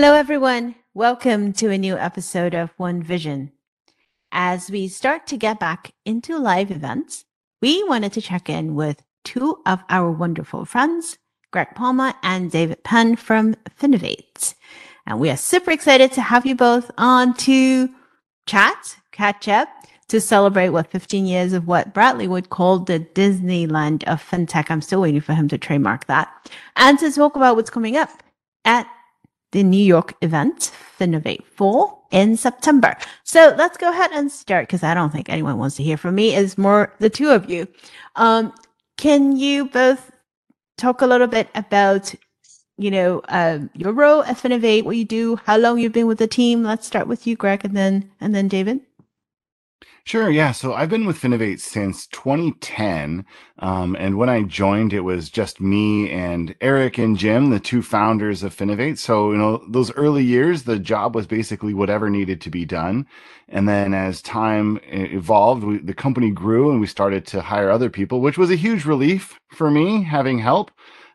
Hello, everyone. Welcome to a new episode of One Vision. As we start to get back into live events, we wanted to check in with two of our wonderful friends, Greg Palma and David Penn from Finovate. And we are super excited to have you both on to chat, catch up, to celebrate what 15 years of what Bradley would call the Disneyland of fintech. I'm still waiting for him to trademark that. And to talk about what's coming up at the New York event, Finovate Fall in September. So let's go ahead and start because I don't think anyone wants to hear from me. It's more the two of you. Um, can you both talk a little bit about, you know, uh, your role at Finovate, what you do, how long you've been with the team? Let's start with you, Greg, and then and then David. Sure. Yeah. So I've been with Finovate since 2010. Um, and when I joined, it was just me and Eric and Jim, the two founders of Finovate. So, you know, those early years, the job was basically whatever needed to be done. And then as time evolved, we, the company grew and we started to hire other people, which was a huge relief for me having help.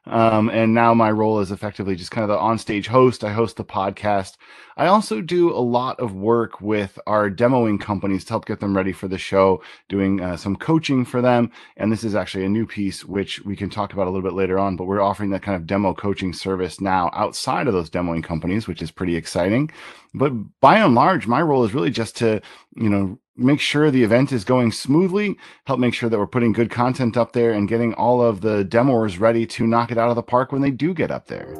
Um, and now my role is effectively just kind of the onstage host. I host the podcast. I also do a lot of work with our demoing companies to help get them ready for the show, doing uh, some coaching for them. And this is actually a new piece, which we can talk about a little bit later on, but we're offering that kind of demo coaching service now outside of those demoing companies, which is pretty exciting. But by and large, my role is really just to, you know, make sure the event is going smoothly, help make sure that we're putting good content up there and getting all of the demoers ready to knock it out of the park when they do get up there.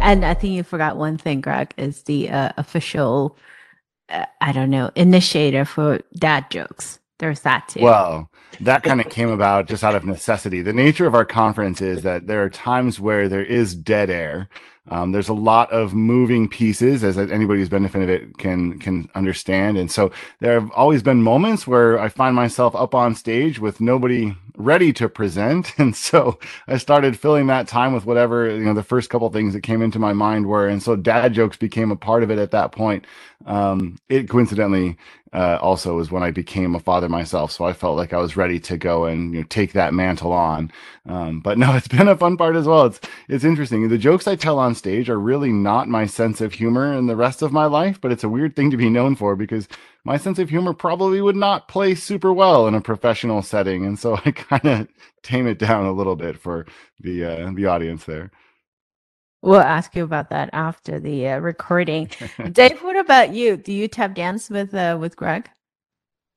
And I think you forgot one thing, Greg, is the uh, official, uh, I don't know, initiator for dad jokes. There's that too. Well, that kind of came about just out of necessity. The nature of our conference is that there are times where there is dead air. Um, there's a lot of moving pieces, as anybody who's been a fan of it can can understand. And so there have always been moments where I find myself up on stage with nobody ready to present, and so I started filling that time with whatever you know the first couple things that came into my mind were. And so dad jokes became a part of it at that point. Um, it coincidentally uh, also was when I became a father myself. So I felt like I was ready to go and you know, take that mantle on. Um, but no, it's been a fun part as well. It's it's interesting. The jokes I tell on stage are really not my sense of humor in the rest of my life, but it's a weird thing to be known for because my sense of humor probably would not play super well in a professional setting, and so I kind of tame it down a little bit for the uh, the audience there. We'll ask you about that after the uh, recording. Dave, what about you? Do you tap dance with uh, with Greg?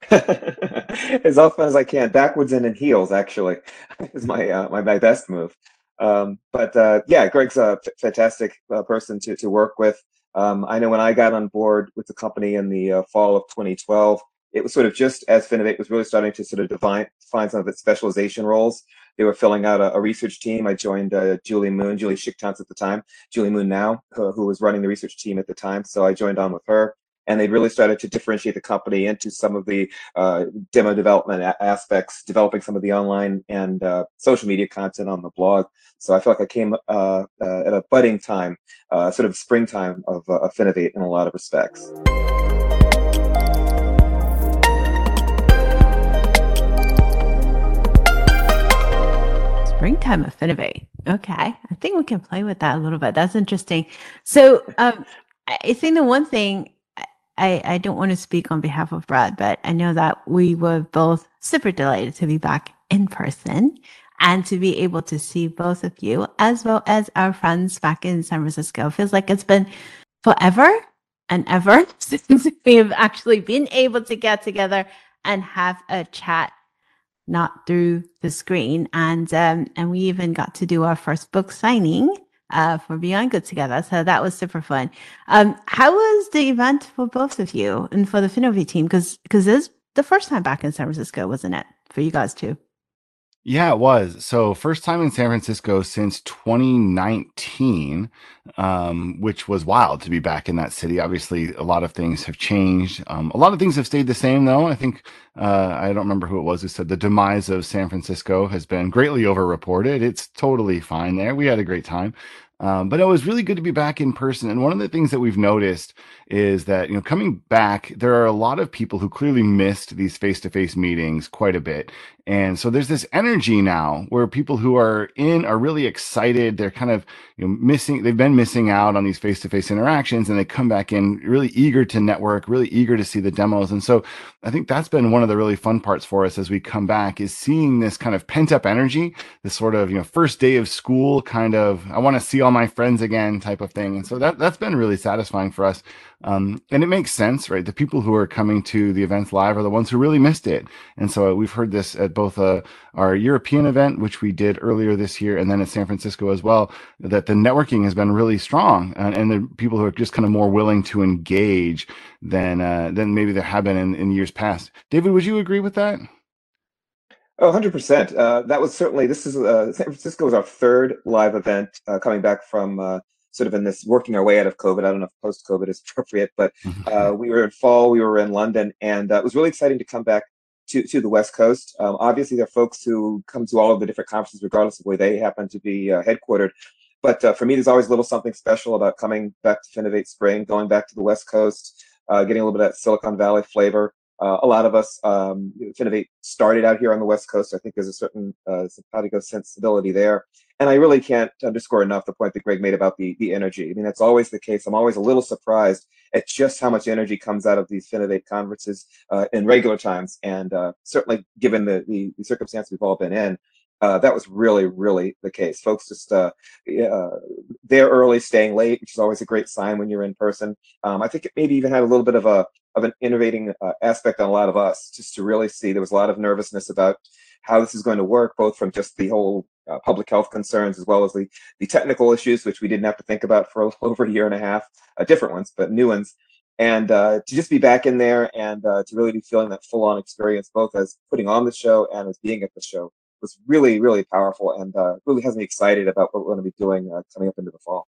as often as I can, backwards and in heels. Actually, is my uh, my, my best move. Um, but uh, yeah, Greg's a f- fantastic uh, person to to work with. Um, I know when I got on board with the company in the uh, fall of 2012, it was sort of just as Finovate was really starting to sort of define, define some of its specialization roles. They were filling out a, a research team. I joined uh, Julie Moon, Julie Schicktanz at the time, Julie Moon now, who, who, was running the research team at the time. So I joined on with her. And they really started to differentiate the company into some of the uh, demo development a- aspects, developing some of the online and uh, social media content on the blog. So I feel like I came uh, uh, at a budding time, uh, sort of springtime of, uh, Finovate in a lot of respects. Springtime affinity. Okay. I think we can play with that a little bit. That's interesting. So um, I think the one thing I, I don't want to speak on behalf of Brad, but I know that we were both super delighted to be back in person and to be able to see both of you as well as our friends back in San Francisco. It feels like it's been forever and ever since we have actually been able to get together and have a chat not through the screen. And um, and we even got to do our first book signing uh, for Beyond Good together. So that was super fun. Um, how was the event for both of you and for the Finovate team? Because because this is the first time back in San Francisco, wasn't it, for you guys too? Yeah, it was. So first time in San Francisco since 2019, um, which was wild to be back in that city. Obviously, a lot of things have changed. Um, a lot of things have stayed the same, though. I think uh, I don't remember who it was who said the demise of San Francisco has been greatly overreported. It's totally fine there. We had a great time. Um, but it was really good to be back in person. And one of the things that we've noticed is that, you know, coming back, there are a lot of people who clearly missed these face to face meetings quite a bit. And so there's this energy now where people who are in are really excited. They're kind of you know, missing, they've been missing out on these face to face interactions and they come back in really eager to network, really eager to see the demos. And so I think that's been one of the really fun parts for us as we come back is seeing this kind of pent up energy, this sort of, you know, first day of school kind of, I want to see all my friends again type of thing. And so that, that's been really satisfying for us. Um, and it makes sense, right? The people who are coming to the events live are the ones who really missed it. And so we've heard this at both uh, our European event, which we did earlier this year, and then at San Francisco as well, that the networking has been really strong, and, and the people who are just kind of more willing to engage than uh, than maybe there have been in, in years past. David, would you agree with that? Oh, 100%. Uh, that was certainly, this is, uh, San Francisco was our third live event uh, coming back from uh, sort of in this working our way out of COVID. I don't know if post COVID is appropriate, but mm-hmm. uh, we were in fall, we were in London, and uh, it was really exciting to come back to, to the West Coast. Um, obviously, there are folks who come to all of the different conferences, regardless of where they happen to be uh, headquartered. But uh, for me, there's always a little something special about coming back to Finovate Spring, going back to the West Coast, uh, getting a little bit of that Silicon Valley flavor. Uh, a lot of us, um, Finovate started out here on the West Coast. I think there's a certain uh, simpatico sensibility there. And I really can't underscore enough the point that Greg made about the, the energy. I mean, that's always the case. I'm always a little surprised at just how much energy comes out of these Finovate conferences uh, in regular times. And uh, certainly given the, the, the circumstance we've all been in, uh, that was really, really the case. Folks just uh, uh, they're early, staying late, which is always a great sign when you're in person. Um, I think it maybe even had a little bit of a of an innovating uh, aspect on a lot of us, just to really see there was a lot of nervousness about how this is going to work, both from just the whole uh, public health concerns as well as the the technical issues, which we didn't have to think about for over a year and a half, uh, different ones, but new ones. And to just be back in there and to really be feeling that full on experience, both as putting on the show and as being at the show, was really, really powerful and uh, really has me excited about what we're going to be doing uh, coming up into the fall.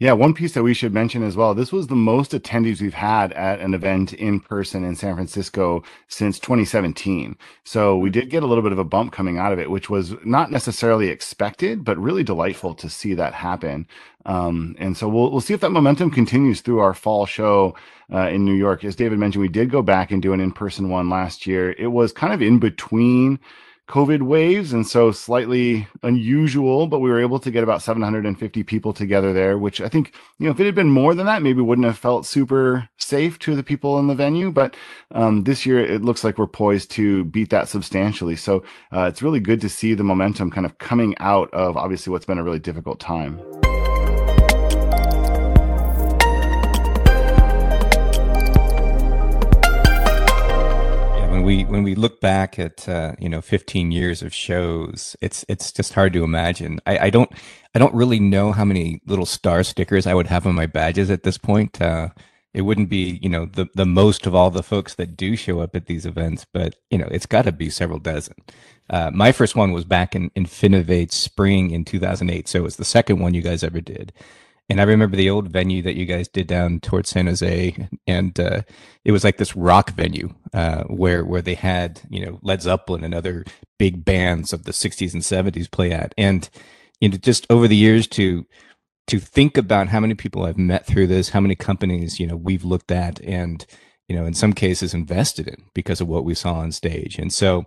Yeah, one piece that we should mention as well. This was the most attendees we've had at an event in person in San Francisco since 2017. So we did get a little bit of a bump coming out of it, which was not necessarily expected, but really delightful to see that happen. Um, and so we'll we'll see if that momentum continues through our fall show uh, in New York. As David mentioned, we did go back and do an in person one last year. It was kind of in between COVID waves, and so slightly unusual, but we were able to get about 750 people together there, which I think, you know, if it had been more than that, maybe wouldn't have felt super safe to the people in the venue. But um, this year, it looks like we're poised to beat that substantially. So uh, it's really good to see the momentum kind of coming out of obviously what's been a really difficult time. We when we look back at uh, you know 15 years of shows, it's it's just hard to imagine. I, I don't I don't really know how many little star stickers I would have on my badges at this point. Uh, it wouldn't be you know the the most of all the folks that do show up at these events, but you know it's got to be several dozen. Uh, my first one was back in Infinovate Spring in 2008, so it was the second one you guys ever did. And I remember the old venue that you guys did down towards San Jose, and uh, it was like this rock venue uh, where where they had you know Led Zeppelin and other big bands of the '60s and '70s play at. And you know, just over the years to to think about how many people I've met through this, how many companies you know we've looked at, and you know, in some cases invested in because of what we saw on stage. And so,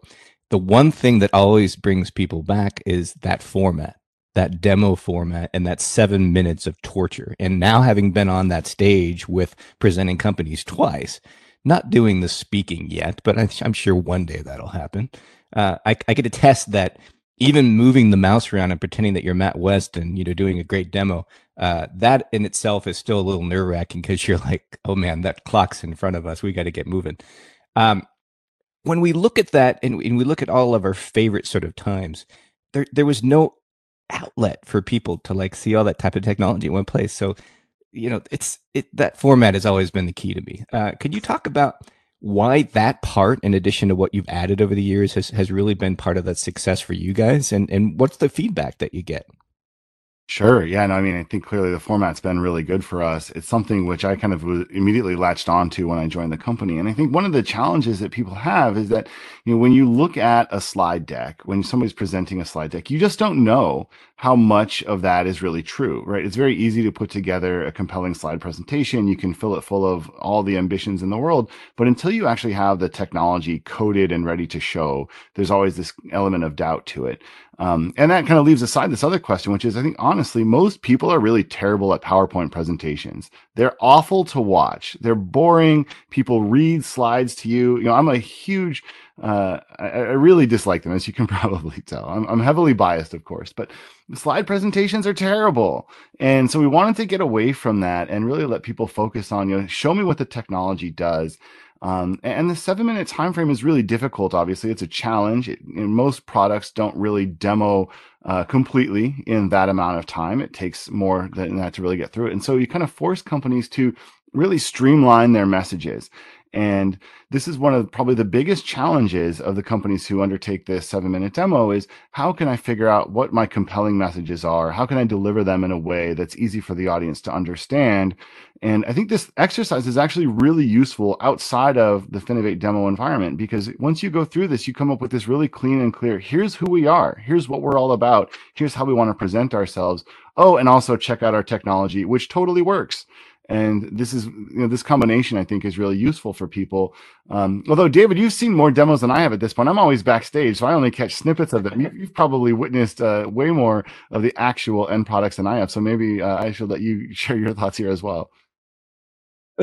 the one thing that always brings people back is that format that demo format and that seven minutes of torture. And now having been on that stage with presenting companies twice, not doing the speaking yet, but I'm sure one day that'll happen. Uh, I, I could attest that even moving the mouse around and pretending that you're Matt West and you know doing a great demo, uh, that in itself is still a little nerve wracking because you're like, oh man, that clock's in front of us. We got to get moving. Um, when we look at that and, and we look at all of our favorite sort of times, there there was no outlet for people to like see all that type of technology in one place. So, you know, it's it that format has always been the key to me. Uh, could you talk about why that part, in addition to what you've added over the years, has has really been part of that success for you guys, and and what's the feedback that you get? Sure. Yeah. No, I mean, I think clearly the format's been really good for us. It's something which I kind of immediately latched onto when I joined the company. And I think one of the challenges that people have is that, you know, when you look at a slide deck, when somebody's presenting a slide deck, you just don't know how much of that is really true, right? It's very easy to put together a compelling slide presentation. You can fill it full of all the ambitions in the world. But until you actually have the technology coded and ready to show, there's always this element of doubt to it. Um, and that kind of leaves aside this other question, which is I think honestly, most people are really terrible at PowerPoint presentations. They're awful to watch. They're boring. People read slides to you. You know, I'm a huge, uh, I, I, really dislike them, as you can probably tell. I'm, I'm heavily biased, of course, but slide presentations are terrible. And so we wanted to get away from that and really let people focus on, you know, show me what the technology does. Um, and the seven minute time frame is really difficult. Obviously, it's a challenge. It, most products don't really demo uh, completely in that amount of time. It takes more than that to really get through it. And so you kind of force companies to really streamline their messages. And this is one of probably the biggest challenges of the companies who undertake this seven minute demo is how can I figure out what my compelling messages are? How can I deliver them in a way that's easy for the audience to understand? And I think this exercise is actually really useful outside of the Finovate demo environment because once you go through this, you come up with this really clean and clear. Here's who we are. Here's what we're all about. Here's how we want to present ourselves. Oh, and also check out our technology, which totally works and this is you know this combination i think is really useful for people. Um, although david you've seen more demos than i have at this point. I'm always backstage so i only catch snippets of them. You've probably witnessed uh, way more of the actual end products than i have so maybe uh, i should let you share your thoughts here as well.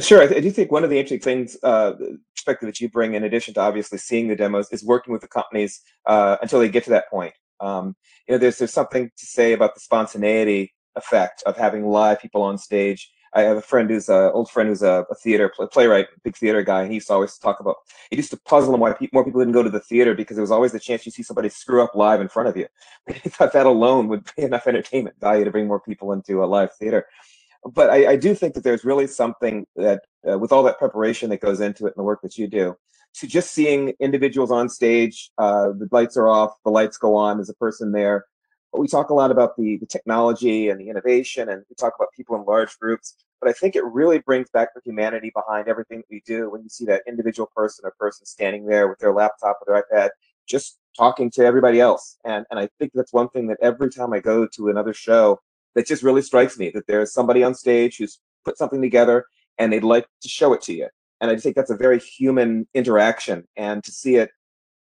Sure, I, do think one of the interesting things, uh, perspective that you bring, in addition to obviously seeing the demos, is working with the companies uh, until they get to that point. Um, you know, there's there's something to say about the spontaneity effect of having live people on stage I have a friend who's an old friend who's a, a theater play, playwright, big theater guy, and he used to always talk about. It used to puzzle him why pe- more people didn't go to the theater because there was always the chance you see somebody screw up live in front of you. he thought that alone would be enough entertainment value to bring more people into a live theater. But I, I do think that there's really something that, uh, with all that preparation that goes into it and the work that you do, to just seeing individuals on stage, uh, the lights are off, the lights go on, there's a person there, we talk a lot about the, the technology and the innovation, and we talk about people in large groups. But I think it really brings back the humanity behind everything that we do when you see that individual person or person standing there with their laptop or their iPad, just talking to everybody else. And and I think that's one thing that every time I go to another show, that just really strikes me that there's somebody on stage who's put something together and they'd like to show it to you. And I think that's a very human interaction. And to see it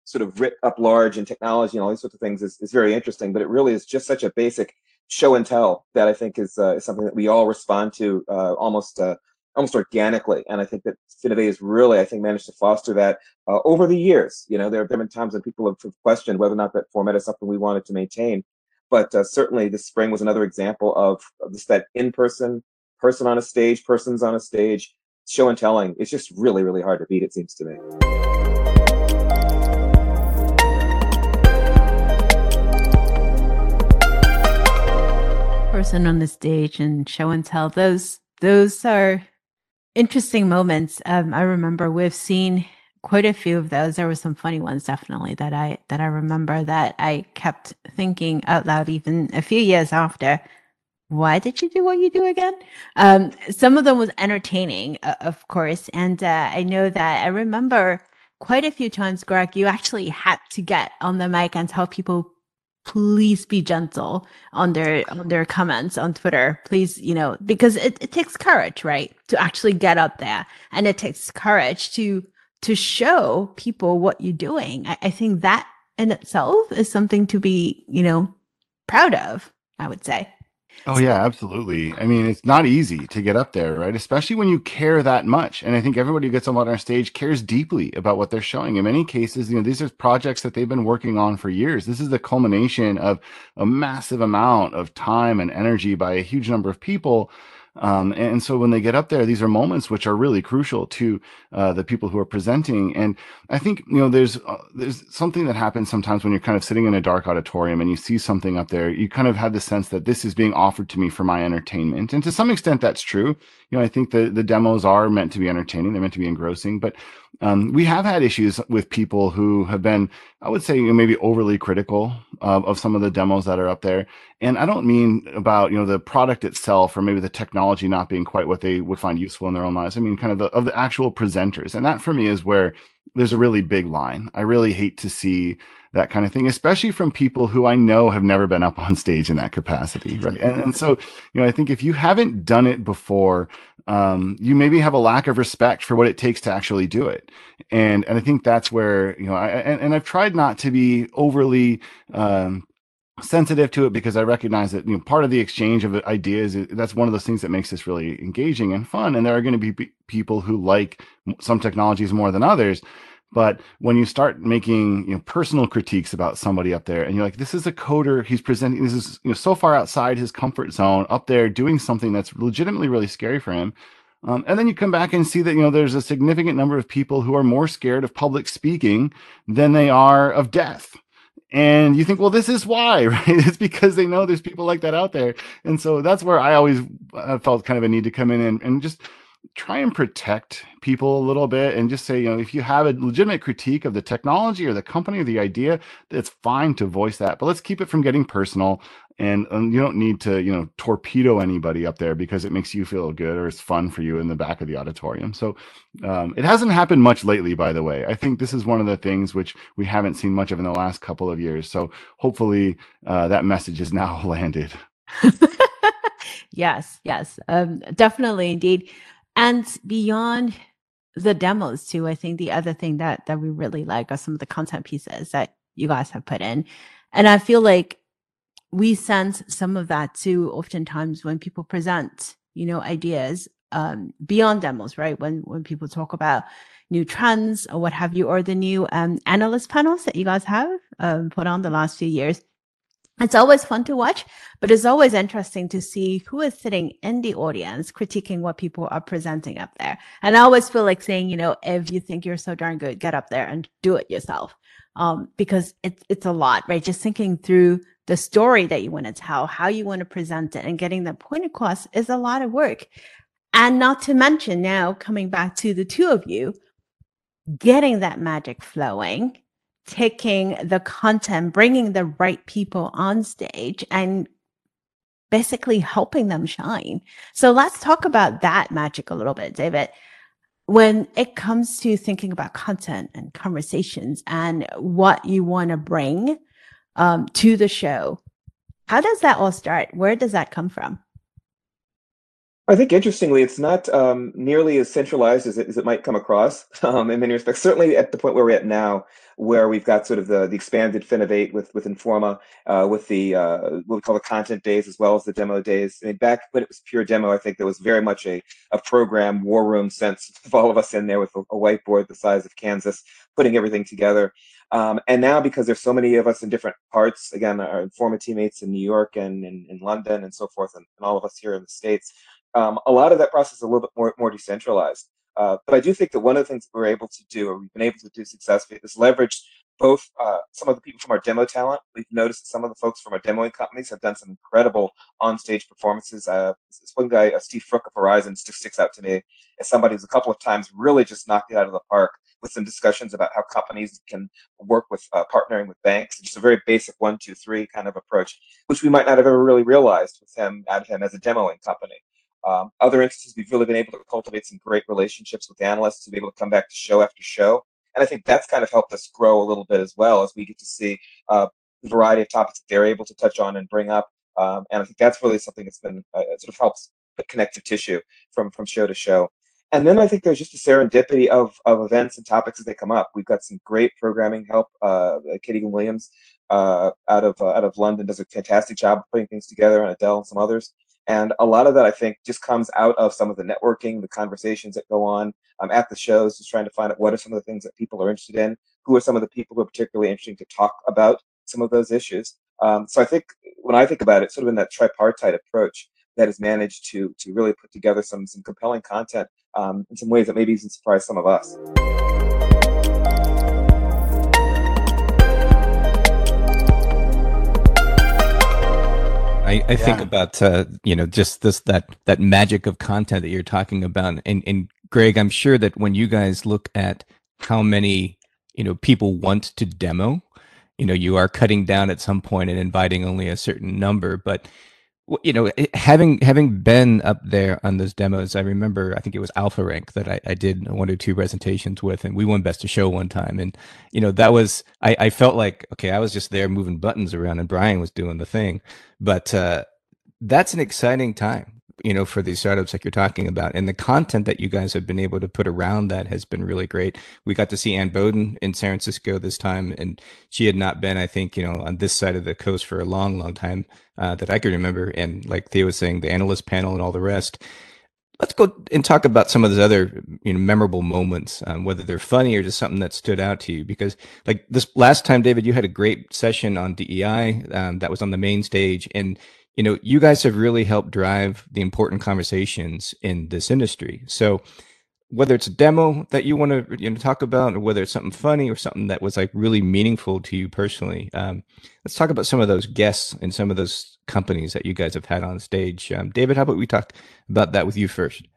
sort of writ up large in technology and all these sorts of things is, is very interesting. But it really is just such a basic show and tell that I think is, uh, is something that we all respond to uh, almost uh, almost organically. And I think that Finovate has really, I think, managed to foster that uh, over the years. You know, there have been times when people have questioned whether or not that format is something we wanted to maintain. But uh, certainly, this spring was another example of, of that in-person person on a stage, persons on a stage, show and telling. It's just really, really hard to beat. It seems to me. Person on the stage and show and tell. Those those are interesting moments. Um, I remember we've seen quite a few of those. There were some funny ones definitely that I that I remember that I kept thinking out loud even a few years after. Why did you do what you do again? Um, some of them was entertaining, uh, of course, and uh, I know that I remember quite a few times, Greg, you actually had to get on the mic and tell people please be gentle on their on their comments on Twitter. Please, you know, because it, it takes courage, right? To actually get up there. And it takes courage to to show people what you're doing. I, I think that in itself is something to be, you know, proud of, I would say. Oh yeah, absolutely. I mean, it's not easy to get up there, right? Especially when you care that much. And I think everybody who gets on our stage cares deeply about what they're showing. In many cases, you know, these are projects that they've been working on for years. This is the culmination of a massive amount of time and energy by a huge number of people um, and so when they get up there, these are moments which are really crucial to uh, the people who are presenting. And I think you know there's uh, there's something that happens sometimes when you're kind of sitting in a dark auditorium and you see something up there. You kind of have the sense that this is being offered to me for my entertainment, and to some extent that's true. You know, I think the the demos are meant to be entertaining. They're meant to be engrossing, but um, we have had issues with people who have been I would say you know, maybe overly critical of, of some of the demos that are up there. And I don't mean about you know the product itself or maybe the technology not being quite what they would find useful in their own lives. I mean kind of the, of the actual presenters, and that for me is where there's a really big line. I really hate to see that kind of thing, especially from people who I know have never been up on stage in that capacity, right? And, and so, you know, I think if you haven't done it before, um, you maybe have a lack of respect for what it takes to actually do it, and and I think that's where you know, I, and, and I've tried not to be overly. Um, sensitive to it because I recognize that you know part of the exchange of ideas that's one of those things that makes this really engaging and fun and there are going to be people who like some technologies more than others but when you start making you know personal critiques about somebody up there, and you're like, this is a coder, he's presenting this is you know so far outside his comfort zone, up there doing something that's legitimately really scary for him. Um, and then you come back and see that you know there's a significant number of people who are more scared of public speaking than they are of death. And you think well this is why right? It's because they know there's people like that out there. And so that's where i always uh, felt kind of a need to come in and, and just try and protect people a little bit and just say, you know, if you have a legitimate critique of the technology or the company or the idea, it's fine to voice that. But let's keep it from getting personal. And, and you don't need to, you know, torpedo anybody up there because it makes you feel good or it's fun for you in the back of the auditorium. So um, it hasn't happened much lately, by the way. I think this is one of the things which we haven't seen much of in the last couple of years. So hopefully uh, that message is now landed. yes, yes, um, definitely, indeed and beyond the demos too i think the other thing that that we really like are some of the content pieces that you guys have put in. And i feel like we sense some of that too oftentimes when people present you know ideas um, beyond demos right? When when people talk about new trends or what have you or the new um, analyst panels that you guys have um, put on the last few years it's always fun to watch, but it's always interesting to see who is sitting in the audience critiquing what people are presenting up there. And I always feel like saying, you know, if you think you're so darn good, get up there and do it yourself. Um, because it's it's a lot, right? Just thinking through the story that you want to tell, how you want to present it, and getting that point across is a lot of work. And not to mention now coming back to the two of you, getting that magic flowing taking the content, bringing the right people on stage and basically helping them shine. So let's talk about that magic a little bit, David. When it comes to thinking about content and conversations and what you want to bring um, to the show, how does that all start? Where does that come from? I think interestingly, it's not um, nearly as centralized as it, as it might come across um, in many respects. Certainly at the point where we're at now, where we've got sort of the, the expanded Finovate with with Informa, uh, with the uh, what we call the content days as well as the demo days. I mean, back when it was pure demo, I think there was very much a, a program war room sense of all of us in there with a, a whiteboard the size of Kansas, putting everything together. Um, and now, because there's so many of us in different parts, again, our Informa teammates in New York and in London and so forth, and, and all of us here in the States, um, a lot of that process is a little bit more, more decentralized. Uh, but I do think that one of the things we're able to do, or we've been able to do successfully, is leverage both uh, some of the people from our demo talent. We've noticed that some of the folks from our demoing companies have done some incredible on-stage performances. Uh, this one guy, uh, Steve Frook of Verizon, just sticks out to me as somebody who's a couple of times really just knocked it out of the park with some discussions about how companies can work with uh, partnering with banks. Just a very basic one, two, three kind of approach, which we might not have ever really realized with him at him as a demoing company. Um, other instances, we've really been able to cultivate some great relationships with analysts to be able to come back to show after show. And I think that's kind of helped us grow a little bit as well as we get to see uh, the variety of topics that they're able to touch on and bring up. Um, and I think that's really something that's been uh, sort of helps the connective tissue from from show to show. And then I think there's just a serendipity of, of events and topics as they come up. We've got some great programming help. Uh, Katie Williams uh, out of uh, out of London does a fantastic job of putting things together, and Adele and some others. And a lot of that, I think, just comes out of some of the networking, the conversations that go on um, at the shows, just trying to find out what are some of the things that people are interested in, who are some of the people who are particularly interesting to talk about some of those issues. Um, so I think when I think about it, sort of in that tripartite approach that has managed to to really put together some some compelling content um, in some ways that maybe even surprised some of us. I, I yeah. think about uh, you know just this that that magic of content that you're talking about, and and Greg, I'm sure that when you guys look at how many you know people want to demo, you know you are cutting down at some point and inviting only a certain number but you know having having been up there on those demos i remember i think it was alpha rank that I, I did one or two presentations with and we won best of show one time. And you know that was I, I felt like okay i was just there moving buttons around and brian was doing the thing. But uh that's an exciting time you know, for these startups like you're talking about. And the content that you guys have been able to put around that has been really great. We got to see Anne Boden in San Francisco this time, and she had not been, I think, you know, on this side of the coast for a long, long time uh, that I can remember. And like Theo was saying, the analyst panel and all the rest. Let's go and talk about some of those other, you know, memorable moments, um, whether they're funny or just something that stood out to you. Because, like this last time, David, you had a great session on DEI um, that was on the main stage, and you know, you guys have really helped drive the important conversations in this industry. So whether it's a demo that you want to you know talk about or whether it's something funny or something that was like really meaningful to you personally um, let's talk about some of those guests and some of those companies that you guys have had on stage. Um, david how about we talk about that with you first?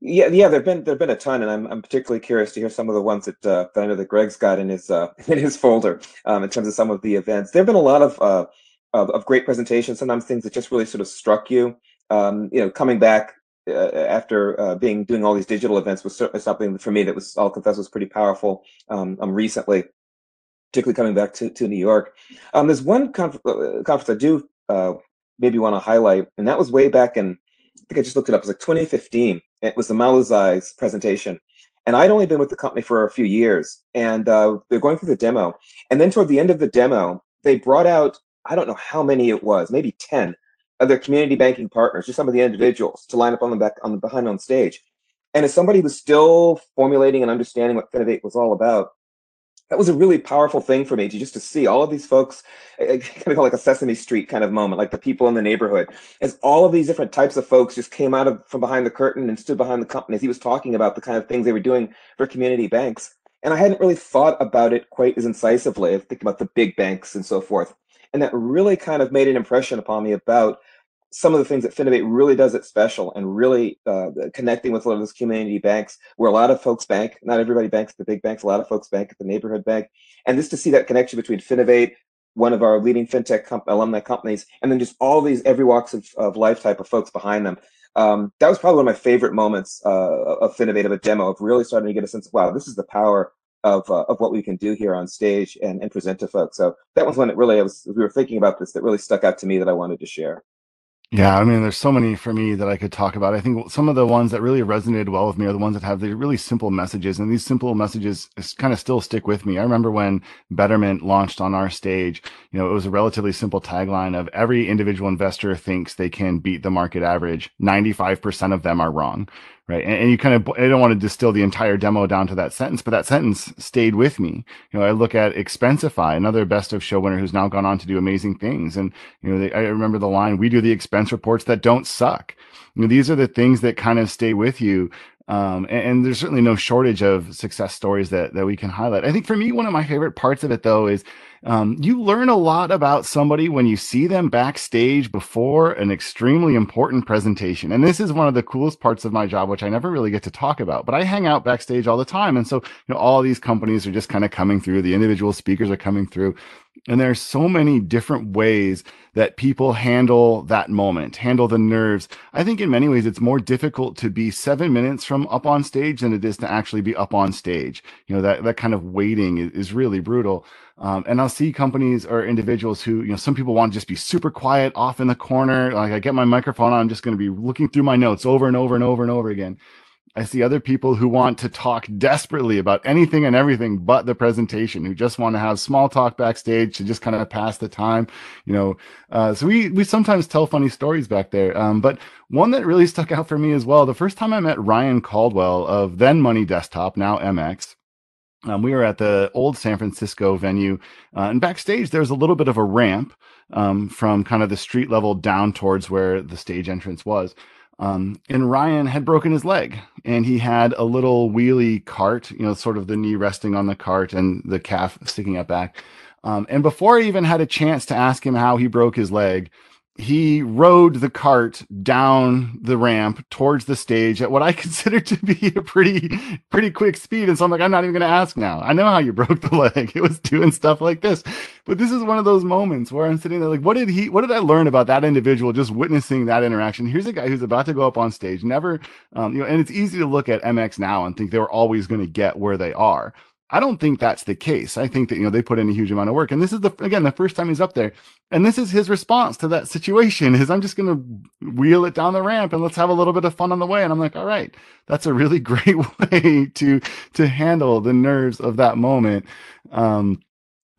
Yeah yeah there've been there've been a ton and i'm, I'm particularly curious to hear some of the ones that, uh, that i know that greg's got in his uh, in his folder um, in terms of some of the events. There have been a lot of uh, of, of great presentations. Sometimes things that just really sort of struck you. Um, you know, coming back uh, after uh, being doing all these digital events was certainly something for me that was I'll confess was pretty powerful. Um, um recently, particularly coming back to, to New York. Um, there's one conf- uh, conference I do uh, maybe want to highlight, and that was way back in I think I just looked it up. It was like 2015. It was the Malauzai's presentation. And I'd only been with the company for a few years, and uh, they're going through the demo. And then toward the end of the demo, they brought out I don't know how many it was, maybe 10 of their community banking partners, just some of the individuals to line up on the back on the behind on stage. And as somebody was still formulating and understanding what Finovate was all about, that was a really powerful thing for me to just to see all of these folks kind of like a sesame street kind of moment like the people in the neighborhood as all of these different types of folks just came out of from behind the curtain and stood behind the company as he was talking about the kind of things they were doing for community banks and i hadn't really thought about it quite as incisively i think about the big banks and so forth and that really kind of made an impression upon me about some of the things that Finovate really does it special and really uh, connecting with a lot of those community banks where a lot of folks bank. Not everybody banks at the big banks. A lot of folks bank at the neighborhood bank. And just to see that connection between Finovate, one of our leading fintech comp- alumni companies, and then just all these every walks of, of life type of folks behind them. Um, that was probably one of my favorite moments uh, of Finovate of a demo of really starting to get a sense of wow, this is the power of uh, of what we can do here on stage and, and present to folks. So that was one that really was we were thinking about this that really stuck out to me that I wanted to share. Yeah, I mean, there's so many for me that I could talk about. I think some of the ones that really resonated well with me are the ones that have the really simple messages, and these simple messages kind of still stick with me. I remember when Betterment launched on our stage. You know, it was a relatively simple tagline of "Every individual investor thinks they can beat the market average. Ninety-five percent of them are wrong." Right? And, and, you kind of I don't want to distill the entire demo down to that sentence, but that sentence stayed with me. You know, I look at Expensify, another best of show winner who's now gone on to do amazing things, and you know, they, I remember the line, "We do the expense reports that don't suck." You know, these are the things that kind of stay with you. Um, and, and, there's certainly no shortage of success stories that that we can highlight. I think for me, one of my favorite parts of it though is um, you learn a lot about somebody when you see them backstage before an extremely important presentation. And this is one of the coolest parts of my job, which I never really get to talk about, but I hang out backstage all the time. And so, you know, all these companies are just kind of coming through. The individual speakers are coming through. And there's so many different ways that people handle that moment, handle the nerves. I think in many ways it's more difficult to be seven minutes from up on stage than it is to actually be up on stage. You know, that, that kind of waiting is, is really brutal. Um, and I'll see companies or individuals who, you know, some people want to just be super quiet off in the corner. Like I get my microphone on, I'm just going to be looking through my notes over and over and over and over again. I see other people who want to talk desperately about anything and everything but the presentation, who just want to have small talk backstage to just kind of pass the time, you know. Uh, so we we sometimes tell funny stories back there. Um, but one that really stuck out for me as well, the first time I met Ryan Caldwell of then Money Desktop, now MX, um, we were at the old San Francisco venue, uh, and backstage there's a little bit of a ramp um, from kind of the street level down towards where the stage entrance was. Um, and Ryan had broken his leg, and he had a little wheelie cart, you know, sort of the knee resting on the cart and the calf sticking out back. Um, and before I even had a chance to ask him how he broke his leg, he rode the cart down the ramp towards the stage at what I consider to be a pretty pretty quick speed. And so I'm like, I'm not even going to ask now. I know how you broke the leg. It was doing stuff like this. But this is one of those moments where I'm sitting there like, what did he? What did I learn about that individual just witnessing that interaction? Here's a guy who's about to go up on stage, never, um, you know, and it's easy to look at MX now and think they were always going to get where they are. I don't think that's the case. I think that you know they put in a huge amount of work, and this is the again the first time he's up there, and this is his response to that situation: is I'm just going to wheel it down the ramp and let's have a little bit of fun on the way. And I'm like, all right, that's a really great way to to handle the nerves of that moment. Um,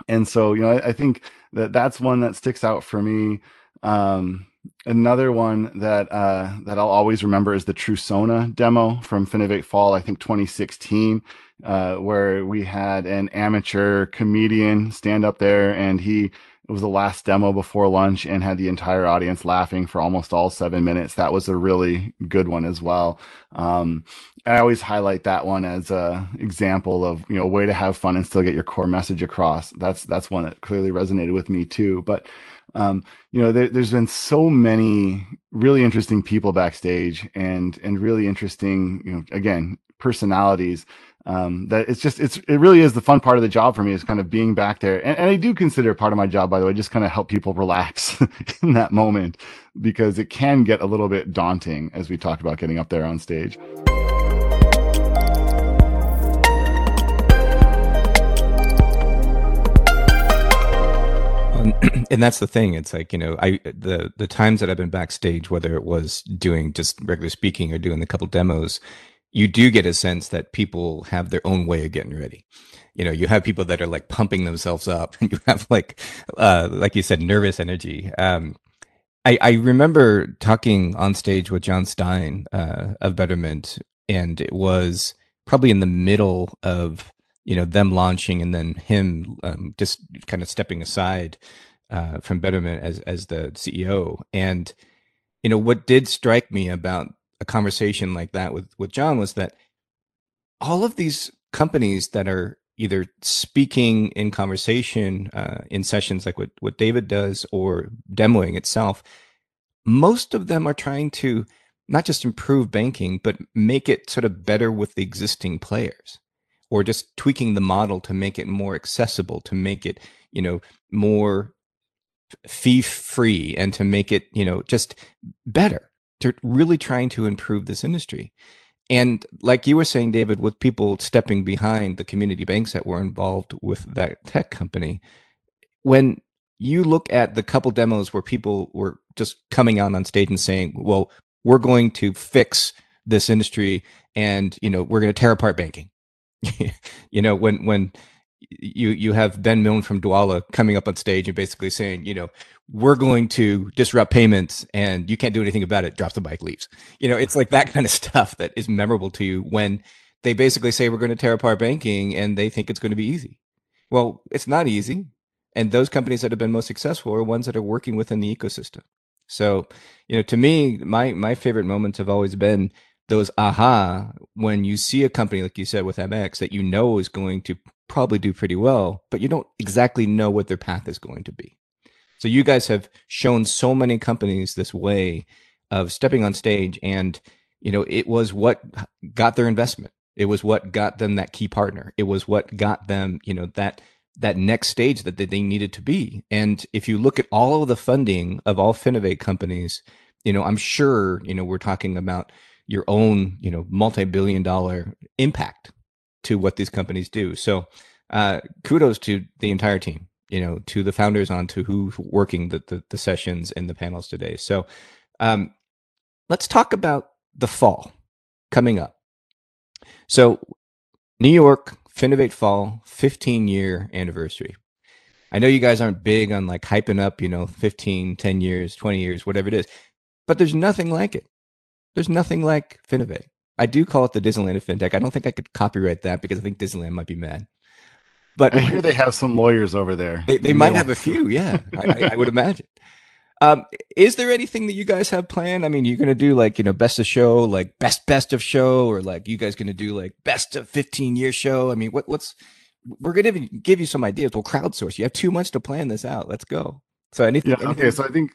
and so you know, I, I think that that's one that sticks out for me. Um, another one that uh, that I'll always remember is the Trusona demo from Finovate Fall, I think 2016 uh, where we had an amateur comedian stand up there and he it was the last demo before lunch and had the entire audience laughing for almost all seven minutes. That was a really good one as well. Um, I always highlight that one as a example of you know a way to have fun and still get your core message across. That's that's one that clearly resonated with me too. But um, you know, there, has been so many really interesting people backstage and and really interesting you know again personalities um, that it's just it's it really is the fun part of the job for me is kind of being back there. And, and i do consider part of my job by the way just kind of help people relax in that moment because it can get a little bit daunting as we talked about getting up there on stage. And that's the thing. It's like you know i the the times that i've been backstage whether it was doing just regular speaking or doing a couple demos you do get a sense that people have their own way of getting ready. You know, you have people that are like pumping themselves up, and you have like, uh, like you said, nervous energy. Um, I, I remember talking on stage with Jon Stein uh, of Betterment, and it was probably in the middle of you know them launching, and then him um, just kind of stepping aside uh, from Betterment as as the CEO. And you know what did strike me about a conversation like that with with Jon was that all of these companies that are either speaking in conversation uh, in sessions like what what David does or demoing itself, most of them are trying to not just improve banking but make it sort of better with the existing players or just tweaking the model to make it more accessible to make it you know more fee free and to make it you know just better they're really trying to improve this industry. And like you were saying, David, with people stepping behind the community banks that were involved with that tech company, when you look at the couple demos where people were just coming out on stage and saying, well, we're going to fix this industry and, you know, we're going to tear apart banking. you know, when, when, you you have Ben Milne from Dwolla coming up on stage and basically saying, you know, we're going to disrupt payments and you can't do anything about it. Drops the bike, leaves. You know, it's like that kind of stuff that is memorable to you when they basically say we're going to tear apart banking and they think it's going to be easy. Well, it's not easy. And those companies that have been most successful are ones that are working within the ecosystem. So, you know, to me, my my favorite moments have always been those aha when you see a company like you said with MX that you know is going to probably do pretty well, but you don't exactly know what their path is going to be. So you guys have shown so many companies this way of stepping on stage and you know it was what got their investment. It was what got them that key partner. It was what got them, you know, that that next stage that they needed to be. And if you look at all of the funding of all Finovate companies, you know, I'm sure, you know, we're talking about your own, you know, multi-billion dollar impact to what these companies do. So uh, kudos to the entire team, you know, to the founders on to who's working the, the, the sessions and the panels today. So um, let's talk about the fall coming up. So New York Finovate Fall 15 year anniversary. I know you guys aren't big on like hyping up, you know, 15, 10 years, 20 years, whatever it is, but there's nothing like it. There's nothing like Finovate. I do call it the Disneyland of fintech. I don't think I could copyright that because I think Disneyland might be mad. But I hear they have some lawyers over there. They, they might have a few. Yeah, I, I, would imagine. Um, is there anything that you guys have planned? I mean, you're going to do like, you know, best of show, like best, best of show, or like you guys going to do like best of 15 year show. I mean, what, what's, we're going to give you some ideas. We'll crowdsource. You have two months to plan this out. Let's go. So anything. Yeah. Okay. So I think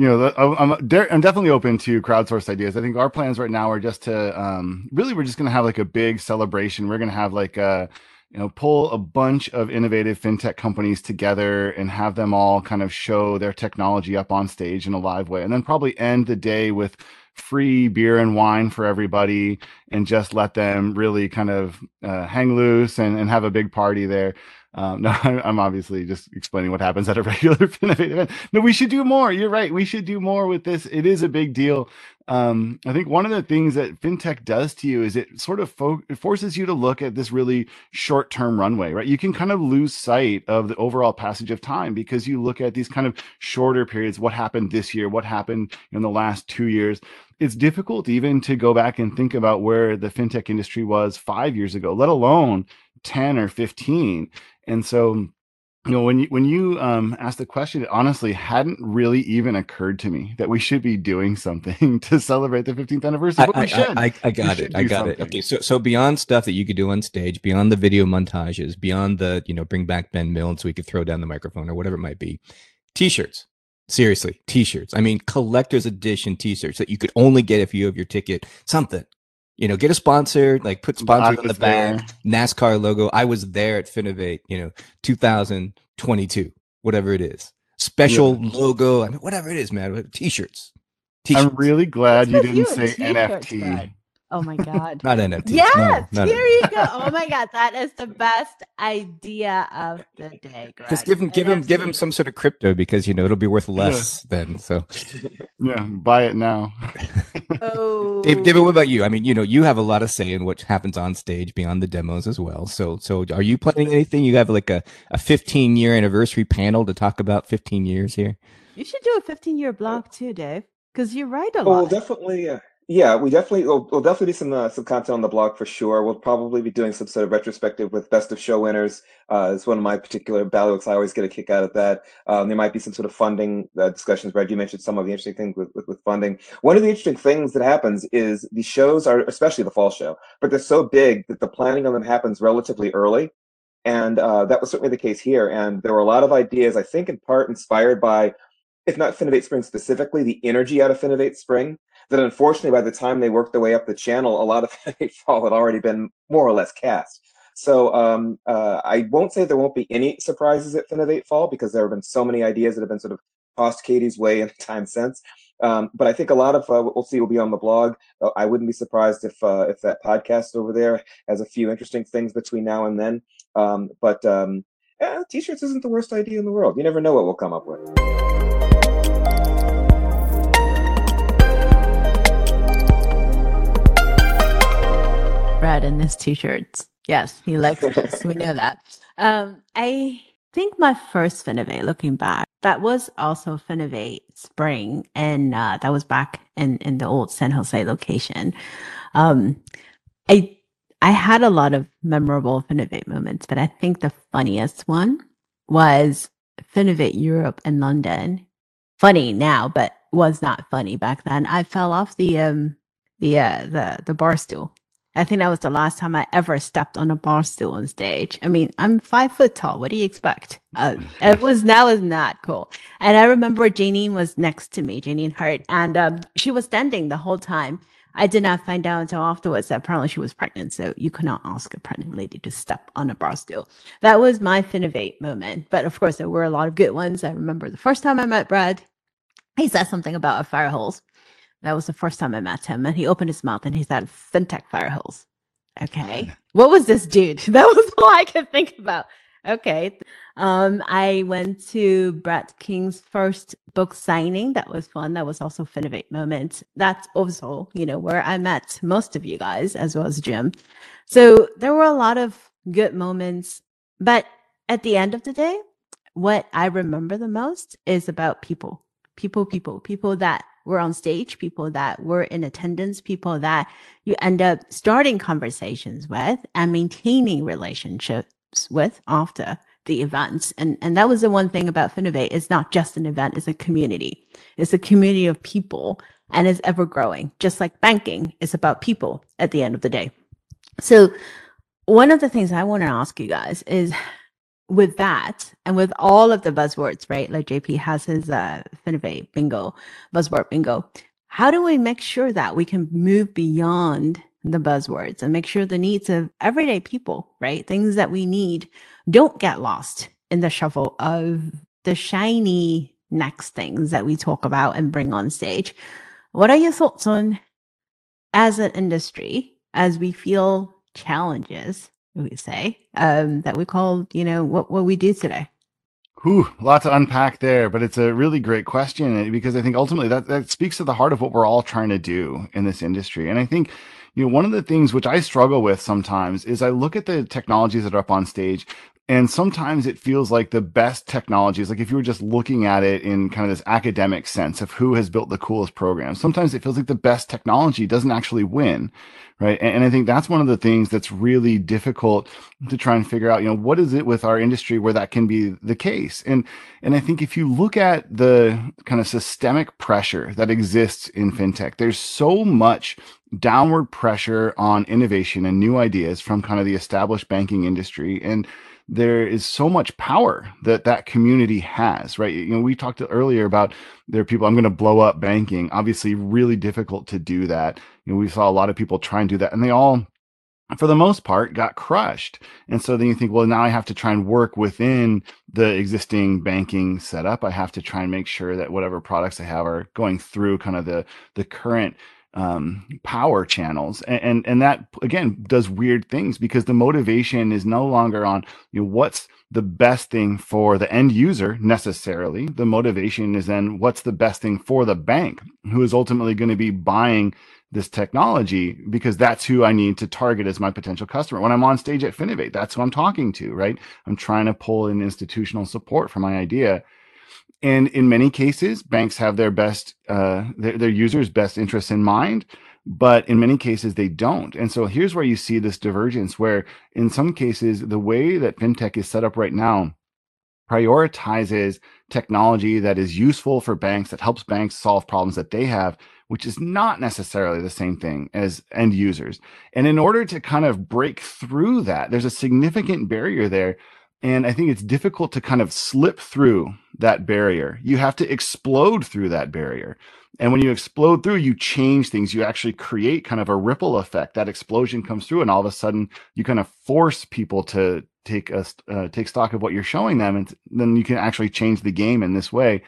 you know, I'm, I'm definitely open to crowdsourced ideas. I think our plans right now are just to um, really, we're just going to have like a big celebration. We're going to have like a, you know, pull a bunch of innovative fintech companies together and have them all kind of show their technology up on stage in a live way, and then probably end the day with free beer and wine for everybody and just let them really kind of uh, hang loose and, and have a big party there. Um, no, I'm obviously just explaining what happens at a regular Finovate event. No, we should do more. You're right. We should do more with this. It is a big deal. Um, I think one of the things that fintech does to you is it sort of fo- it forces you to look at this really short term runway, right? You can kind of lose sight of the overall passage of time because you look at these kind of shorter periods. What happened this year? What happened in the last two years? It's difficult even to go back and think about where the fintech industry was five years ago, let alone 10 or 15 and so you know when you when you um asked the question it honestly hadn't really even occurred to me that we should be doing something to celebrate the 15th anniversary I, I, I, I got it. i got something. it okay so so beyond stuff that you could do on stage beyond the video montages beyond the you know bring back ben milne so we could throw down the microphone or whatever it might be t-shirts. Seriously t-shirts. I mean collector's edition t-shirts that you could only get if you have your ticket. Something you know, get a sponsor, like put sponsor on the back, NASCAR logo. I was there at Finovate, you know, 2022, whatever it is. Special yeah. logo, I mean, whatever it is, man. T-shirts. T-shirts. I'm really glad you didn't say NFT. Oh my god. not NFT. Yes, no, here you go. Oh my god, that is the best idea of the day. Greg. Just give him give NFT. him give him some sort of crypto because you know it'll be worth less yeah. then. So Yeah, buy it now. oh Dave, David, what about you? I mean, you know, you have a lot of say in what happens on stage beyond the demos as well. So so are you planning anything? You have like a, a 15 year anniversary panel to talk about 15 years here? You should do a 15 year blog too, Dave. Because you write a well, lot. Well, definitely. Uh, yeah, we definitely we'll, we'll definitely do some uh, some content on the blog for sure. We'll probably be doing some sort of retrospective with best of show winners. Uh, it's one of my particular bailiwicks. I always get a kick out of that. Um, there might be some sort of funding uh, discussions. Brad, you mentioned some of the interesting things with, with, with funding. One of the interesting things that happens is the shows are, especially the fall show, but they're so big that the planning on them happens relatively early. And uh, that was certainly the case here. And there were a lot of ideas, I think, in part inspired by, if not Finovate Spring specifically, the energy out of Finovate Spring that unfortunately by the time they worked their way up the channel, a lot of Fall had already been more or less cast. So um, uh, I won't say there won't be any surprises at Finovate Fall because there have been so many ideas that have been sort of tossed Katie's way in time since. Um, but I think a lot of uh, what we'll see will be on the blog. Uh, I wouldn't be surprised if uh, if that podcast over there has a few interesting things between now and then. Um, but um, yeah, t-shirts isn't the worst idea in the world. You never know what we'll come up with. Red in his t-shirts. Yes, he likes this. we know that. Um, I think my first Finovate, looking back, that was also Finovate Spring, and uh, that was back in in the old San Jose location. Um, I I had a lot of memorable Finovate moments, but I think the funniest one was Finovate Europe in London. Funny now, but was not funny back then. I fell off the um the uh, the the bar stool I think that was the last time I ever stepped on a bar stool on stage. I mean, I'm five foot tall. What do you expect? Uh, it was that was not cool. And I remember Janine was next to me, Janine Hart, and um, she was standing the whole time. I did not find out until afterwards that apparently she was pregnant. So you cannot ask a pregnant lady to step on a bar stool. That was my Finovate moment. But of course, there were a lot of good ones. I remember the first time I met Brad, he said something about a fire hose. That was the first time I met him, and he opened his mouth and he said, "FinTech fire hose." Okay, what was this dude? That was all I could think about. Okay, um, I went to Brett King's first book signing. That was fun. That was also Finovate moment. That's also, you know, where I met most of you guys as well as Jim. So there were a lot of good moments, but at the end of the day, what I remember the most is about people, people, people, people that were on stage, people that were in attendance, people that you end up starting conversations with and maintaining relationships with after the events. And and that was the one thing about Finovate. It's not just an event, it's a community. It's a community of people and it's ever growing. Just like banking is about people at the end of the day. So one of the things I want to ask you guys is with that and with all of the buzzwords, right? Like JP has his uh, Finovate bingo, buzzword bingo. How do we make sure that we can move beyond the buzzwords and make sure the needs of everyday people, right? Things that we need don't get lost in the shuffle of the shiny next things that we talk about and bring on stage. What are your thoughts on as an industry as we feel challenges, we say, um, that we call, you know, what, what we do today? Whew, lot to unpack there, but it's a really great question eh, because I think ultimately that, that speaks to the heart of what we're all trying to do in this industry. And I think, you know, one of the things which I struggle with sometimes is I look at the technologies that are up on stage and sometimes it feels like the best technologies, like if you were just looking at it in kind of this academic sense of who has built the coolest program, sometimes it feels like the best technology doesn't actually win. Right. And, and I think that's one of the things that's really difficult to try and figure out, you know, what is it with our industry where that can be the case? And, and I think if you look at the kind of systemic pressure that exists in fintech, there's so much downward pressure on innovation and new ideas from kind of the established banking industry. And, there is so much power that that community has, right? You know, we talked earlier about there are people, I'm going to blow up banking. Obviously, really difficult to do that. You know, we saw a lot of people try and do that, and they all, for the most part, got crushed. And so then you think, well, now I have to try and work within the existing banking setup. I have to try and make sure that whatever products I have are going through kind of the the current um, power channels, and, and and that again does weird things because the motivation is no longer on you know what's the best thing for the end user necessarily. The motivation is then what's the best thing for the bank who is ultimately going to be buying this technology because that's who I need to target as my potential customer. When I'm on stage at Finovate, that's who I'm talking to, right? I'm trying to pull in institutional support for my idea and in many cases banks have their best uh, their, their users best interests in mind but in many cases they don't. And so here's where you see this divergence where in some cases the way that fintech is set up right now prioritizes technology that is useful for banks that helps banks solve problems that they have which is not necessarily the same thing as end users. And in order to kind of break through that there's a significant barrier there and I think it's difficult to kind of slip through that barrier. You have to explode through that barrier. And when you explode through, you change things. You actually create kind of a ripple effect. That explosion comes through, and all of a sudden, you kind of force people to take a uh, take stock of what you're showing them, and then you can actually change the game in this way.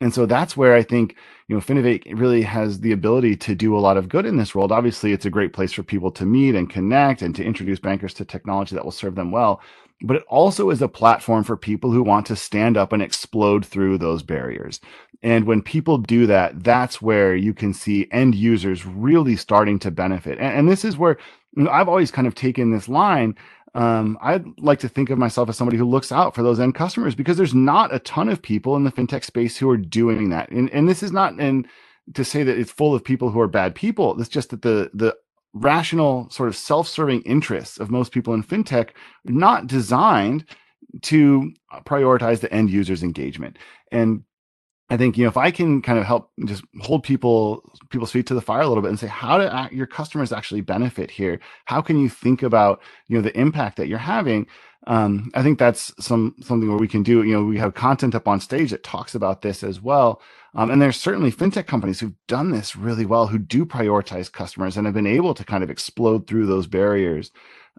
And so that's where I think you know Finovate really has the ability to do a lot of good in this world. Obviously, it's a great place for people to meet and connect, and to introduce bankers to technology that will serve them well but it also is a platform for people who want to stand up and explode through those barriers. And when people do that, that's where you can see end users really starting to benefit. And, and this is where you know, I've always kind of taken this line. Um, I'd like to think of myself as somebody who looks out for those end customers because there's not a ton of people in the fintech space who are doing that. And, and this is not in to say that it's full of people who are bad people. It's just that the the rational sort of self-serving interests of most people in fintech not designed to prioritize the end user's engagement. And I think you know if I can kind of help just hold people people's feet to the fire a little bit and say how do your customers actually benefit here? How can you think about you know the impact that you're having? Um, I think that's some something where we can do. You know, we have content up on stage that talks about this as well. Um, and there's certainly fintech companies who've done this really well, who do prioritize customers and have been able to kind of explode through those barriers.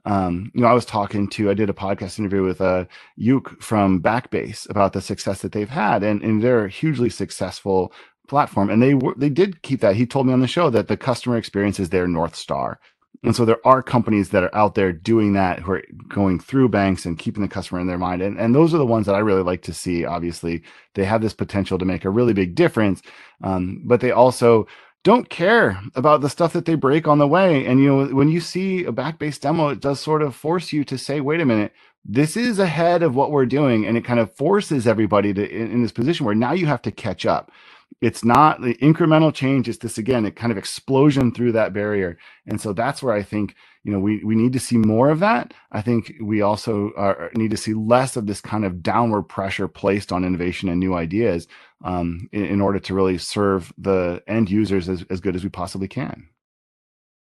Um, you know, I was talking to, I did a podcast interview with uh, Jouk from Backbase about the success that they've had, and, and they're a hugely successful platform. And they were, they did keep that. He told me on the show that the customer experience is their north star. And so there are companies that are out there doing that who are going through banks and keeping the customer in their mind. And, and those are the ones that I really like to see. Obviously, they have this potential to make a really big difference, um, but they also don't care about the stuff that they break on the way. And you know, when you see a Backbase demo, it does sort of force you to say, wait a minute, this is ahead of what we're doing. And it kind of forces everybody to in, in this position where now you have to catch up it's not the incremental change it's this again a kind of explosion through that barrier and so that's where i think you know we, we need to see more of that. I think we also are, need to see less of this kind of downward pressure placed on innovation and new ideas um, in, in, order to really serve the end users as, as good as we possibly can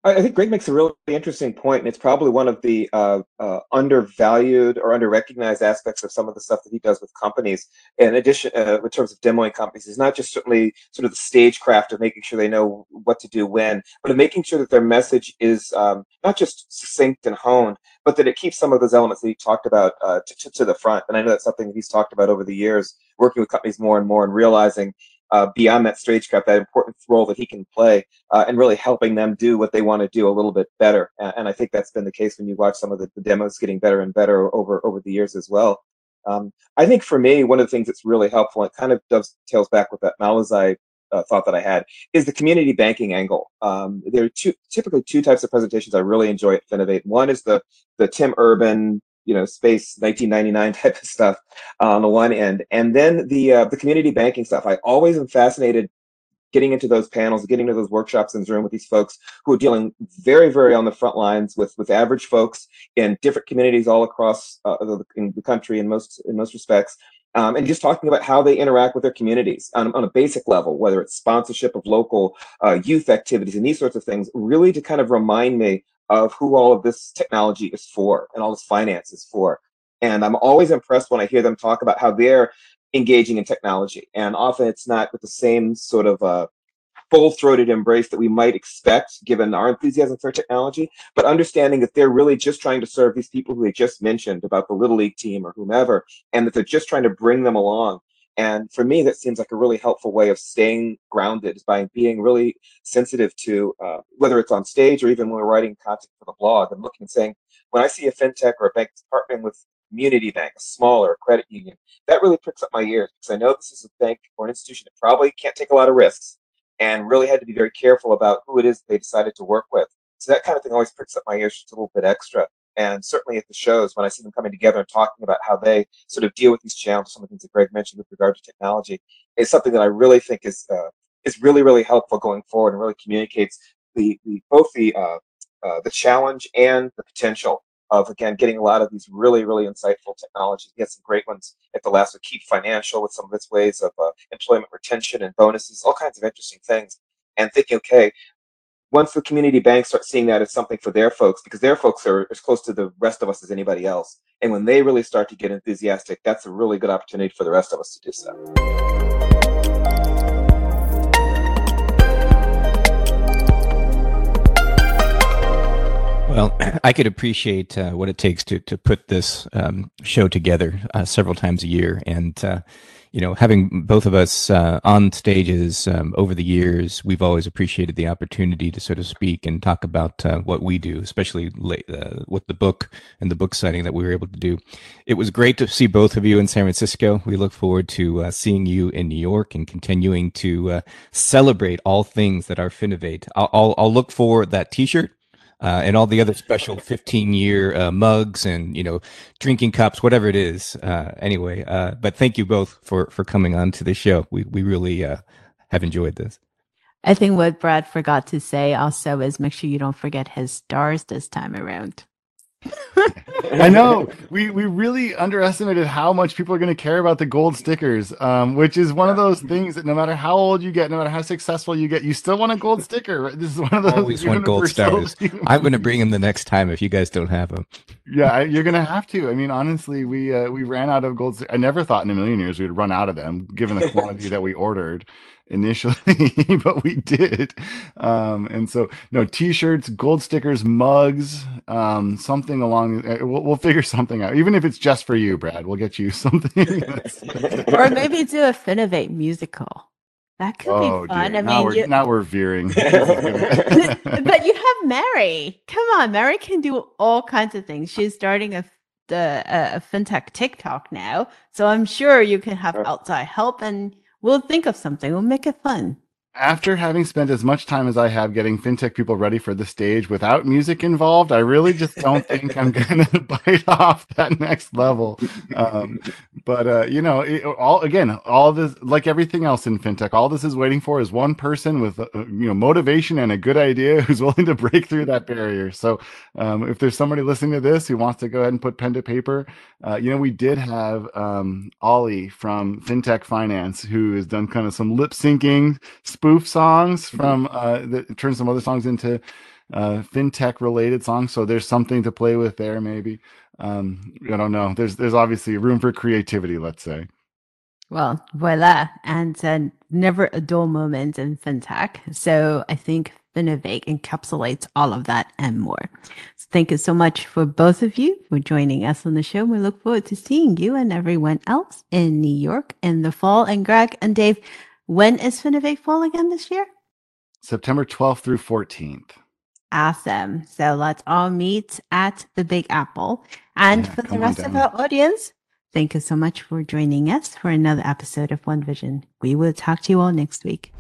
I think Greg makes a really interesting point, and it's probably one of the uh, uh, undervalued or underrecognized aspects of some of the stuff that he does with companies. In addition, uh, in terms of demoing companies, is not just certainly sort of the stagecraft of making sure they know what to do when, but of making sure that their message is um, not just succinct and honed, but that it keeps some of those elements that he talked about uh, to, to the front. And I know that's something that he's talked about over the years, working with companies more and more and realizing uh, beyond that stagecraft, that important role that he can play, uh, and really helping them do what they want to do a little bit better. And, and I think that's been the case when you watch some of the, the, demos getting better and better over over the years as well. Um, I think for me, one of the things that's really helpful, and kind of dovetails back with that Malauzai uh, thought that I had, is the community banking angle. Um, there are two, typically two types of presentations I really enjoy at Finovate. One is the the Tim Urban you know space 1999 type of stuff uh, on the one end. And then the uh, the community banking stuff. I always am fascinated getting into those panels getting into those workshops in zoom with these folks who are dealing very very on the front lines with with average folks in different communities all across uh, the, in the country in most in most respects um, and just talking about how they interact with their communities on, on a basic level, whether it's sponsorship of local uh, youth activities and these sorts of things, really to kind of remind me of who all of this technology is for and all this finance is for. And I'm always impressed when I hear them talk about how they're engaging in technology. And often it's not with the same sort of uh, full-throated embrace that we might expect given our enthusiasm for technology, but understanding that they're really just trying to serve these people who they just mentioned about the Little League team or whomever, and that they're just trying to bring them along and for me, that seems like a really helpful way of staying grounded is by being really sensitive to uh, whether it's on stage or even when we're writing content for the blog and looking and saying, when I see a fintech or a bank partnering with community bank, a smaller credit union, that really pricks up my ears because I know this is a bank or an institution that probably can't take a lot of risks and really had to be very careful about who it is they decided to work with. So that kind of thing always pricks up my ears just a little bit extra. And certainly at the shows, when I see them coming together and talking about how they sort of deal with these challenges, some of the things that Greg mentioned with regard to technology, is something that I really think is uh, is really really helpful going forward and really communicates the, the both the uh, uh, the challenge and the potential of again getting a lot of these really really insightful technologies. Get some great ones at the last with Keep Financial with some of its ways of uh, employment retention and bonuses, all kinds of interesting things. And thinking, okay, once the community banks start seeing that as something for their folks, because their folks are as close to the rest of us as anybody else, and when they really start to get enthusiastic, that's a really good opportunity for the rest of us to do so. Well, I could appreciate uh, what it takes to to put this um, show together uh, several times a year, and uh, you know, having both of us uh, on stages um, over the years, we've always appreciated the opportunity to sort of speak and talk about uh, what we do, especially late, uh, with the book and the book signing that we were able to do. It was great to see both of you in San Francisco. We look forward to uh, seeing you in New York and continuing to uh, celebrate all things that are Finovate. I'll, I'll, I'll look for that T-shirt uh, and all the other special 15 year uh, mugs and you know drinking cups whatever it is uh, anyway uh, but thank you both for for coming on to the show. We we really uh, have enjoyed this. I think what brad forgot to say also is make sure you don't forget his stars this time around I know we we really underestimated how much people are going to care about the gold stickers, um, which is one of those things that no matter how old you get, no matter how successful you get, you still want a gold sticker. This is one of those. Always want gold stars. I'm going to bring them the next time if you guys don't have them. Yeah, you're going to have to. I mean, honestly, we uh, we ran out of gold. I never thought in a million years we'd run out of them, given the quantity that we ordered initially, but we did. Um, and so, no t-shirts, gold stickers, mugs, um, something along. Uh, we'll, we'll figure something out. Even if it's just for you, Brad, we'll get you something. or maybe do a Finovate musical. That could oh, be fun. Dear. I now mean, we're, you... now we're veering. but you have Mary. Come on, Mary can do all kinds of things. She's starting a the a, a fintech TikTok now, so I'm sure you can have outside help and We'll think of something. We'll make it fun after having spent as much time as I have getting fintech people ready for the stage without music involved, I really just don't think I'm going to bite off that next level. Um, but uh, you know, it, all again, all this, like everything else in fintech, all this is waiting for is one person with uh, you know motivation and a good idea who's willing to break through that barrier. So, um, if there's somebody listening to this who wants to go ahead and put pen to paper, uh, you know, we did have um, Ollie from FinTech Finance who has done kind of some lip syncing spoof songs from uh, that turn some other songs into uh, fintech related songs. So there's something to play with there, maybe. Um, I don't know. There's there's obviously room for creativity. Let's say. Well, voila. And uh, never a dull moment in fintech. So I think Finovate encapsulates all of that and more. So thank you so much for both of you for joining us on the show. We look forward to seeing you and everyone else in New York in the fall. And Greg and Dave, when is Finovate Fall again this year? September 12th through 14th. Awesome. So let's all meet at the Big Apple. And Yeah, for the rest of our audience, thank you so much for joining us for another episode of One Vision. We will talk to you all next week.